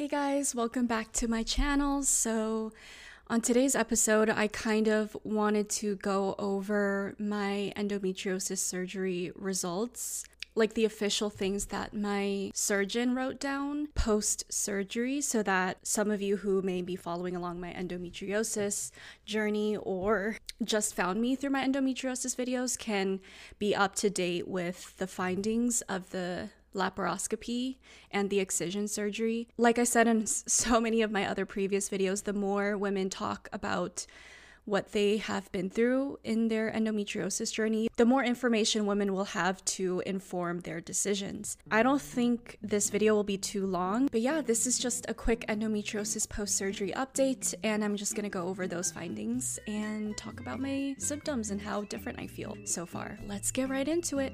Hey guys, welcome back to my channel. So, on today's episode, I kind of wanted to go over my endometriosis surgery results, like the official things that my surgeon wrote down post surgery, so that some of you who may be following along my endometriosis journey or just found me through my endometriosis videos can be up to date with the findings of the laparoscopy and the excision surgery. Like I said in so many of my other previous videos, the more women talk about what they have been through in their endometriosis journey, the more information women will have to inform their decisions. I don't think this video will be too long, but yeah, this is just a quick endometriosis post surgery update, and I'm just gonna go over those findings and talk about my symptoms and how different I feel so far. Let's get right into it.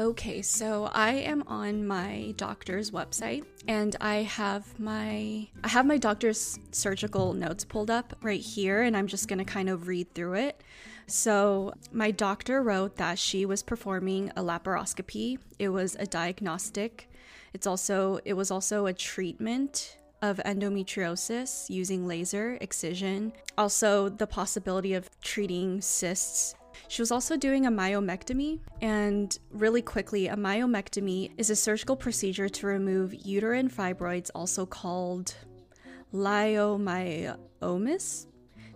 Okay, so I am on my doctor's website and I have my I have my doctor's surgical notes pulled up right here and I'm just going to kind of read through it. So, my doctor wrote that she was performing a laparoscopy. It was a diagnostic. It's also it was also a treatment of endometriosis using laser excision. Also, the possibility of treating cysts she was also doing a myomectomy, and really quickly, a myomectomy is a surgical procedure to remove uterine fibroids, also called leiomyomas.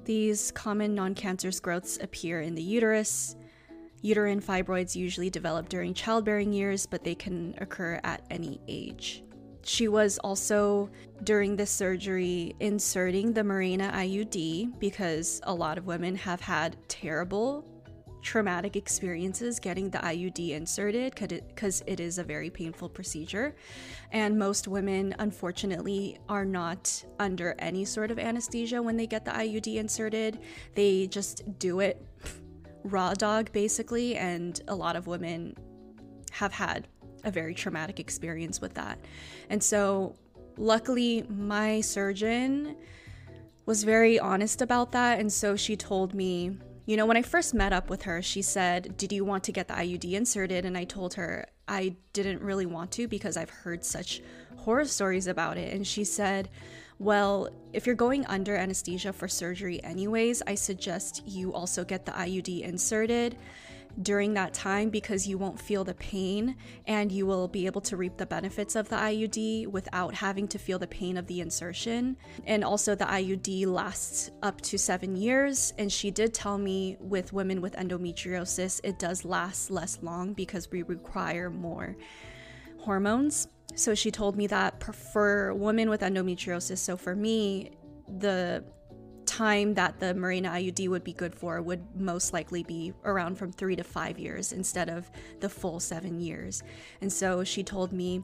These common non cancerous growths appear in the uterus. Uterine fibroids usually develop during childbearing years, but they can occur at any age. She was also, during this surgery, inserting the Mirena IUD because a lot of women have had terrible traumatic experiences getting the IUD inserted because it, is a very painful procedure. And most women, unfortunately, are not under any sort of anesthesia when they get the IUD inserted. They just do it raw dog, basically. And a lot of women have had a very traumatic experience with that. And so, luckily, my surgeon was very honest about that. And so she told me you know, when I first met up with her, she said, Did you want to get the IUD inserted? And I told her I didn't really want to because I've heard such horror stories about it. And she said, Well, if you're going under anesthesia for surgery, anyways, I suggest you also get the IUD inserted during that time because you won't feel the pain and you will be able to reap the benefits of the IUD without having to feel the pain of the insertion. And also, the IUD lasts up to seven years. And she did tell me with women with endometriosis, it does last less long because we require more hormones. So she told me that for women with endometriosis, so for me, the time that the Mirena IUD would be good for would most likely be around from three to five years instead of the full seven years. And so she told me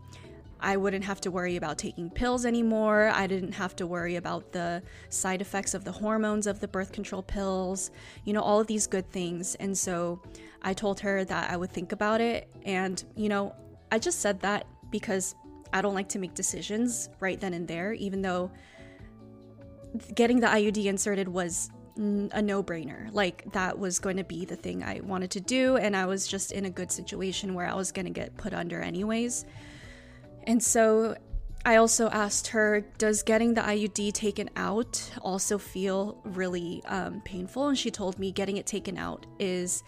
I wouldn't have to worry about taking pills anymore. I didn't have to worry about the side effects of the hormones of the birth control pills, you know, all of these good things. And so I told her that I would think about it. And, you know, I just said that because I don't like to make decisions right then and there, even though getting the IUD inserted was a no brainer. Like, that was going to be the thing I wanted to do. And I was just in a good situation where I was going to get put under, anyways. And so I also asked her, Does getting the IUD taken out also feel really um, painful? And she told me getting it taken out is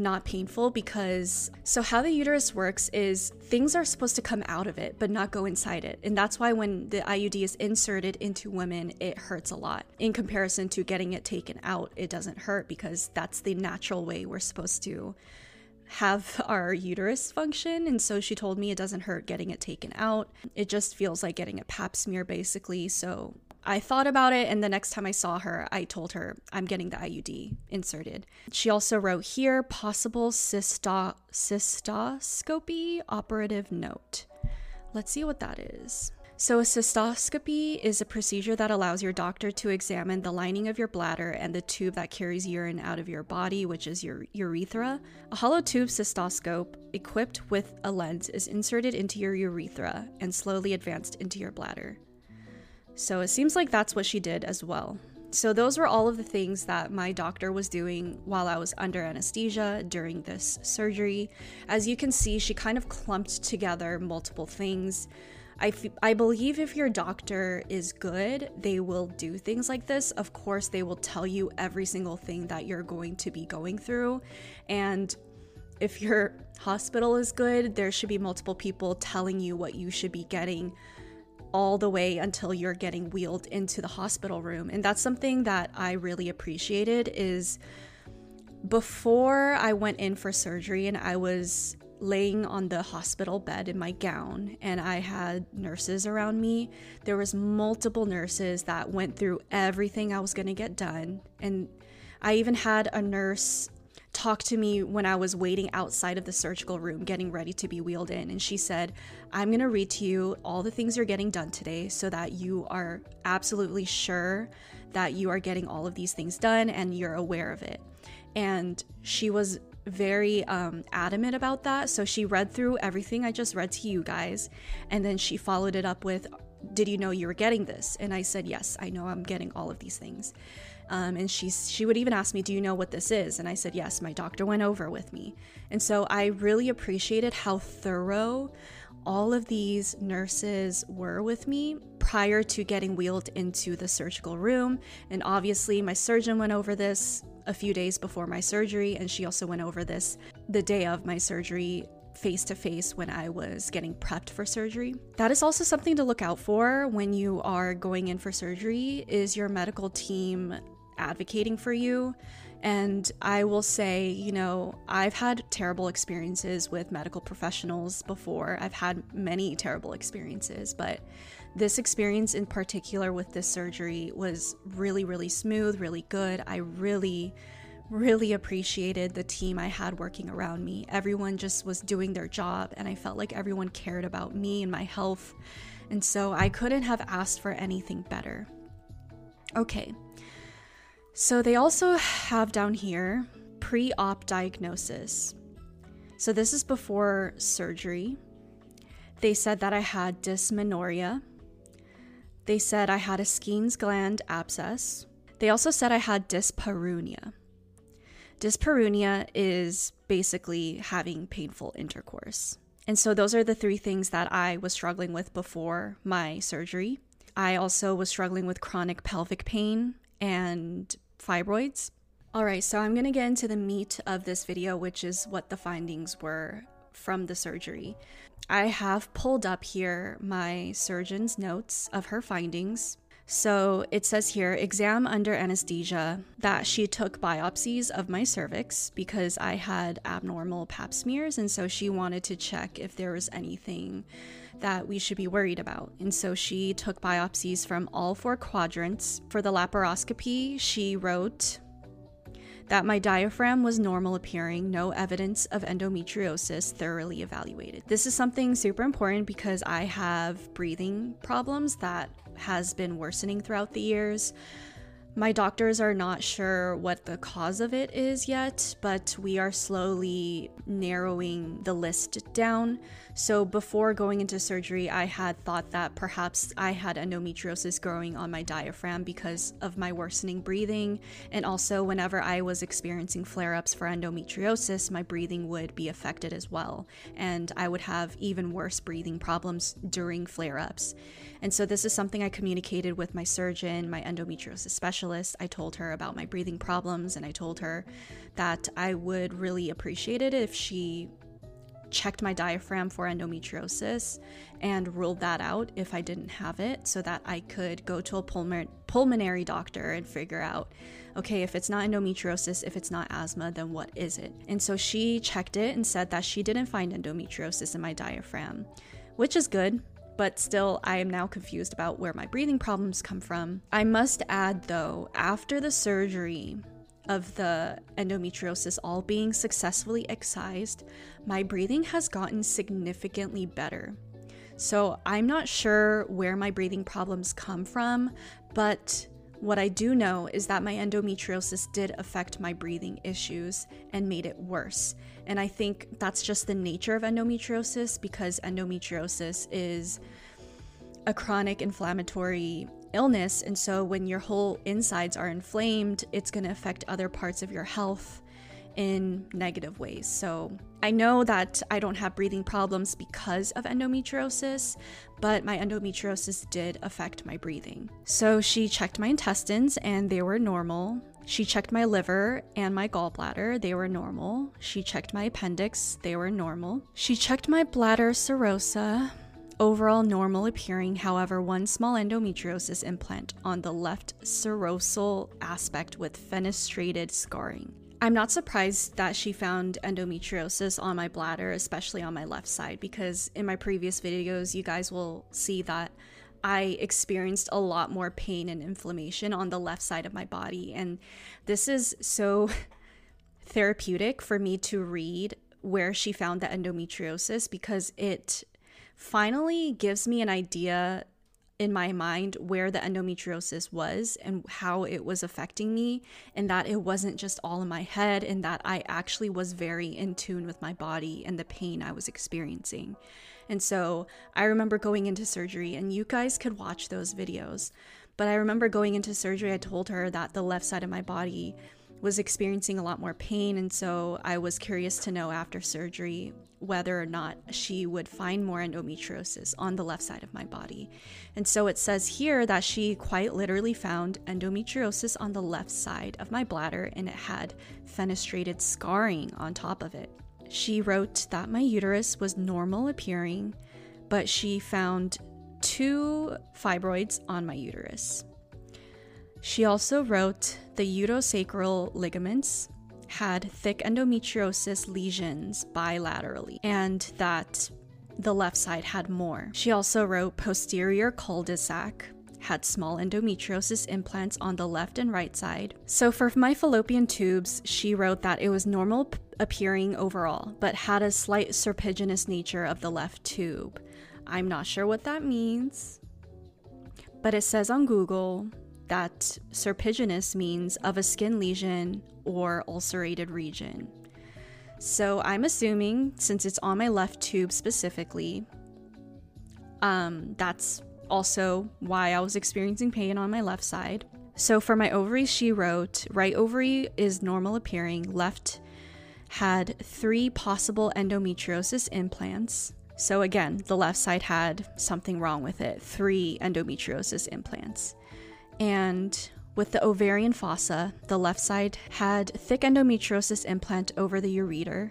not painful because so how the uterus works is things are supposed to come out of it but not go inside it. And that's why when the IUD is inserted into women it hurts a lot. In comparison to getting it taken out it doesn't hurt because that's the natural way we're supposed to have our uterus function. And so she told me it doesn't hurt getting it taken out. It just feels like getting a pap smear basically. So I thought about it, and the next time I saw her, I told her I'm getting the IUD inserted. She also wrote here possible cysto- cystoscopy operative note. Let's see what that is. So, a cystoscopy is a procedure that allows your doctor to examine the lining of your bladder and the tube that carries urine out of your body, which is your urethra. A hollow tube cystoscope equipped with a lens is inserted into your urethra and slowly advanced into your bladder. So it seems like that's what she did as well. So, those were all of the things that my doctor was doing while I was under anesthesia during this surgery. As you can see, she kind of clumped together multiple things. I, f- I believe if your doctor is good, they will do things like this. Of course, they will tell you every single thing that you're going to be going through. And if your hospital is good, there should be multiple people telling you what you should be getting all the way until you're getting wheeled into the hospital room. And that's something that I really appreciated is before I went in for surgery and I was laying on the hospital bed in my gown and I had nurses around me. There was multiple nurses that went through everything I was going to get done and I even had a nurse talk to me when I was waiting outside of the surgical room getting ready to be wheeled in and she said, "I'm going to read to you all the things you're getting done today so that you are absolutely sure that you are getting all of these things done and you're aware of it." And she was very um, adamant about that. So she read through everything I just read to you guys, and then she followed it up with, "Did you know you were getting this?" And I said, "Yes, I know I'm getting all of these things." Um, and she she would even ask me, "Do you know what this is?" And I said, "Yes, my doctor went over with me." And so I really appreciated how thorough all of these nurses were with me prior to getting wheeled into the surgical room. And obviously, my surgeon went over this a few days before my surgery, and she also went over this the day of my surgery face to face when I was getting prepped for surgery. That is also something to look out for when you are going in for surgery is your medical team advocating for you. And I will say, you know, I've had terrible experiences with medical professionals before. I've had many terrible experiences, but this experience in particular with this surgery was really, really smooth, really good. I really, really appreciated the team I had working around me. Everyone just was doing their job, and I felt like everyone cared about me and my health. And so I couldn't have asked for anything better. Okay, so they also have down here pre op diagnosis. So this is before surgery. They said that I had dysmenorrhea, they said I had a Skene's gland abscess. They also said I had dyspareunia. Dyspareunia is basically having painful intercourse. And so those are the three things that I was struggling with before my surgery. I also was struggling with chronic pelvic pain and fibroids. All right, so I'm to get into the meat of this video, which is what the findings were from the surgery. I have pulled up here my surgeon's notes of her findings. So it says here exam under anesthesia that she took biopsies of my cervix because I had abnormal pap smears. And so she wanted to check if there was anything that we should be worried about. And so she took biopsies from all four quadrants. For the laparoscopy, she wrote that my diaphragm was normal appearing, no evidence of endometriosis, thoroughly evaluated. This is something super important because I have breathing problems that has been worsening throughout the years. My doctors are not sure what the cause of it is yet, but we are slowly narrowing the list down. So, before going into surgery, I had thought that perhaps I had endometriosis growing on my diaphragm because of my worsening breathing. And also, whenever I was experiencing flare ups for endometriosis, my breathing would be affected as well. And I would have even worse breathing problems during flare ups. And so, this is something I communicated with my surgeon, my endometriosis specialist. I told her about my breathing problems, and I told her that I would really appreciate it if she checked my diaphragm for endometriosis and ruled that out if I didn't have it so that I could go to a pulmon- pulmonary doctor and figure out okay, if it's not endometriosis, if it's not asthma, then what is it? And so she checked it and said that she didn't find endometriosis in my diaphragm, which is good but still, I am now confused about where my breathing problems come from. I must add, though, after the surgery of the endometriosis all being successfully excised, my breathing has gotten significantly better. So I'm not sure where my breathing problems come from, but what I do know is that my endometriosis did affect my breathing issues and made it worse. And I think that's just the nature of endometriosis because endometriosis is a chronic inflammatory illness. And so when your whole insides are inflamed, it's going to affect other parts of your health in negative ways. So I know that I don't have breathing problems because of endometriosis, but my endometriosis did affect my breathing. So she checked my intestines and they were normal. She checked my liver and my gallbladder, they were normal. She checked my appendix, they were normal. She checked my bladder serosa, overall normal appearing, however, one small endometriosis implant on the left serosal aspect with fenestrated scarring. I'm not surprised that she found endometriosis on my bladder, especially on my left side, because in my previous videos, you guys will see that I experienced a lot more pain and inflammation on the left side of my body. And this is so therapeutic for me to read where she found the endometriosis because it finally gives me an idea in my mind where the endometriosis was and how it was affecting me, and that it wasn't just all in my head, and that I actually was very in tune with my body and the pain I was experiencing. And so I remember going into surgery, and you guys could watch those videos. But I remember going into surgery, I told her that the left side of my body was experiencing a lot more pain. And so I was curious to know after surgery whether or not she would find more endometriosis on the left side of my body. And so it says here that she quite literally found endometriosis on the left side of my bladder and it had fenestrated scarring on top of it. She wrote that my uterus was normal appearing, but she found two fibroids on my uterus. She also wrote the uterosacral ligaments had thick endometriosis lesions bilaterally and that the left side had more. She also wrote posterior cul-de-sac had small endometriosis implants on the left and right side. So for my fallopian tubes, she wrote that it was normal appearing overall, but had a slight serpiginous nature of the left tube. I'm not sure what that means, but it says on Google that serpiginous means of a skin lesion or ulcerated region. So I'm assuming, since it's on my left tube specifically, um, that's also why I was experiencing pain on my left side. So for my ovaries, she wrote right ovary is normal appearing, left had three possible endometriosis implants. So again, the left side had something wrong with it, three endometriosis implants. And with the ovarian fossa, the left side had thick endometriosis implant over the ureter.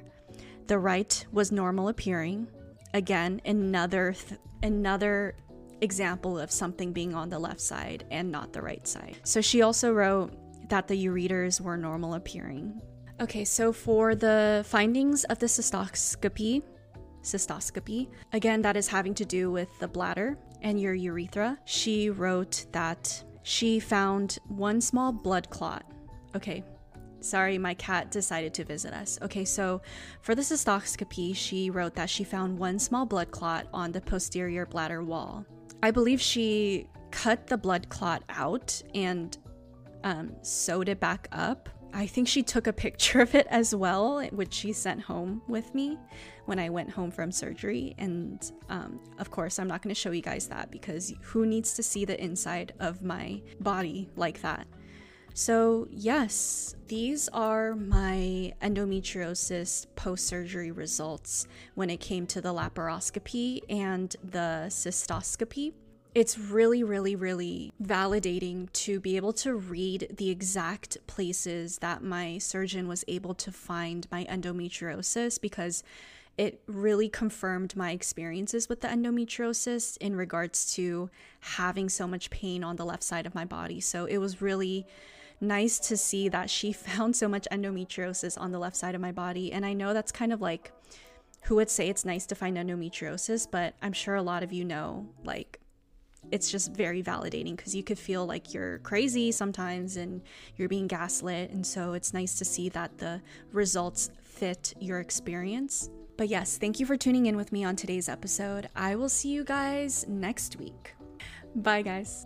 The right was normal appearing. Again, another th- another example of something being on the left side and not the right side. So she also wrote that the ureters were normal appearing. Okay, so for the findings of the cystoscopy, cystoscopy, again that is having to do with the bladder and your urethra. She wrote that she found one small blood clot. Okay, sorry, my cat decided to visit us. Okay, so for the cystoscopy, she wrote that she found one small blood clot on the posterior bladder wall. I believe she cut the blood clot out and um, sewed it back up. I think she took a picture of it as well, which she sent home with me when I went home from surgery. And um, of course, I'm not going to show you guys that because who needs to see the inside of my body like that? So, yes, these are my endometriosis post surgery results when it came to the laparoscopy and the cystoscopy. It's really, really, really validating to be able to read the exact places that my surgeon was able to find my endometriosis because it really confirmed my experiences with the endometriosis in regards to having so much pain on the left side of my body. So it was really nice to see that she found so much endometriosis on the left side of my body. And I know that's kind of like who would say it's nice to find endometriosis, but I'm sure a lot of you know, like, it's just very validating because you could feel like you're crazy sometimes and you're being gaslit. And so it's nice to see that the results fit your experience. But yes, thank you for tuning in with me on today's episode. I will see you guys next week. Bye, guys.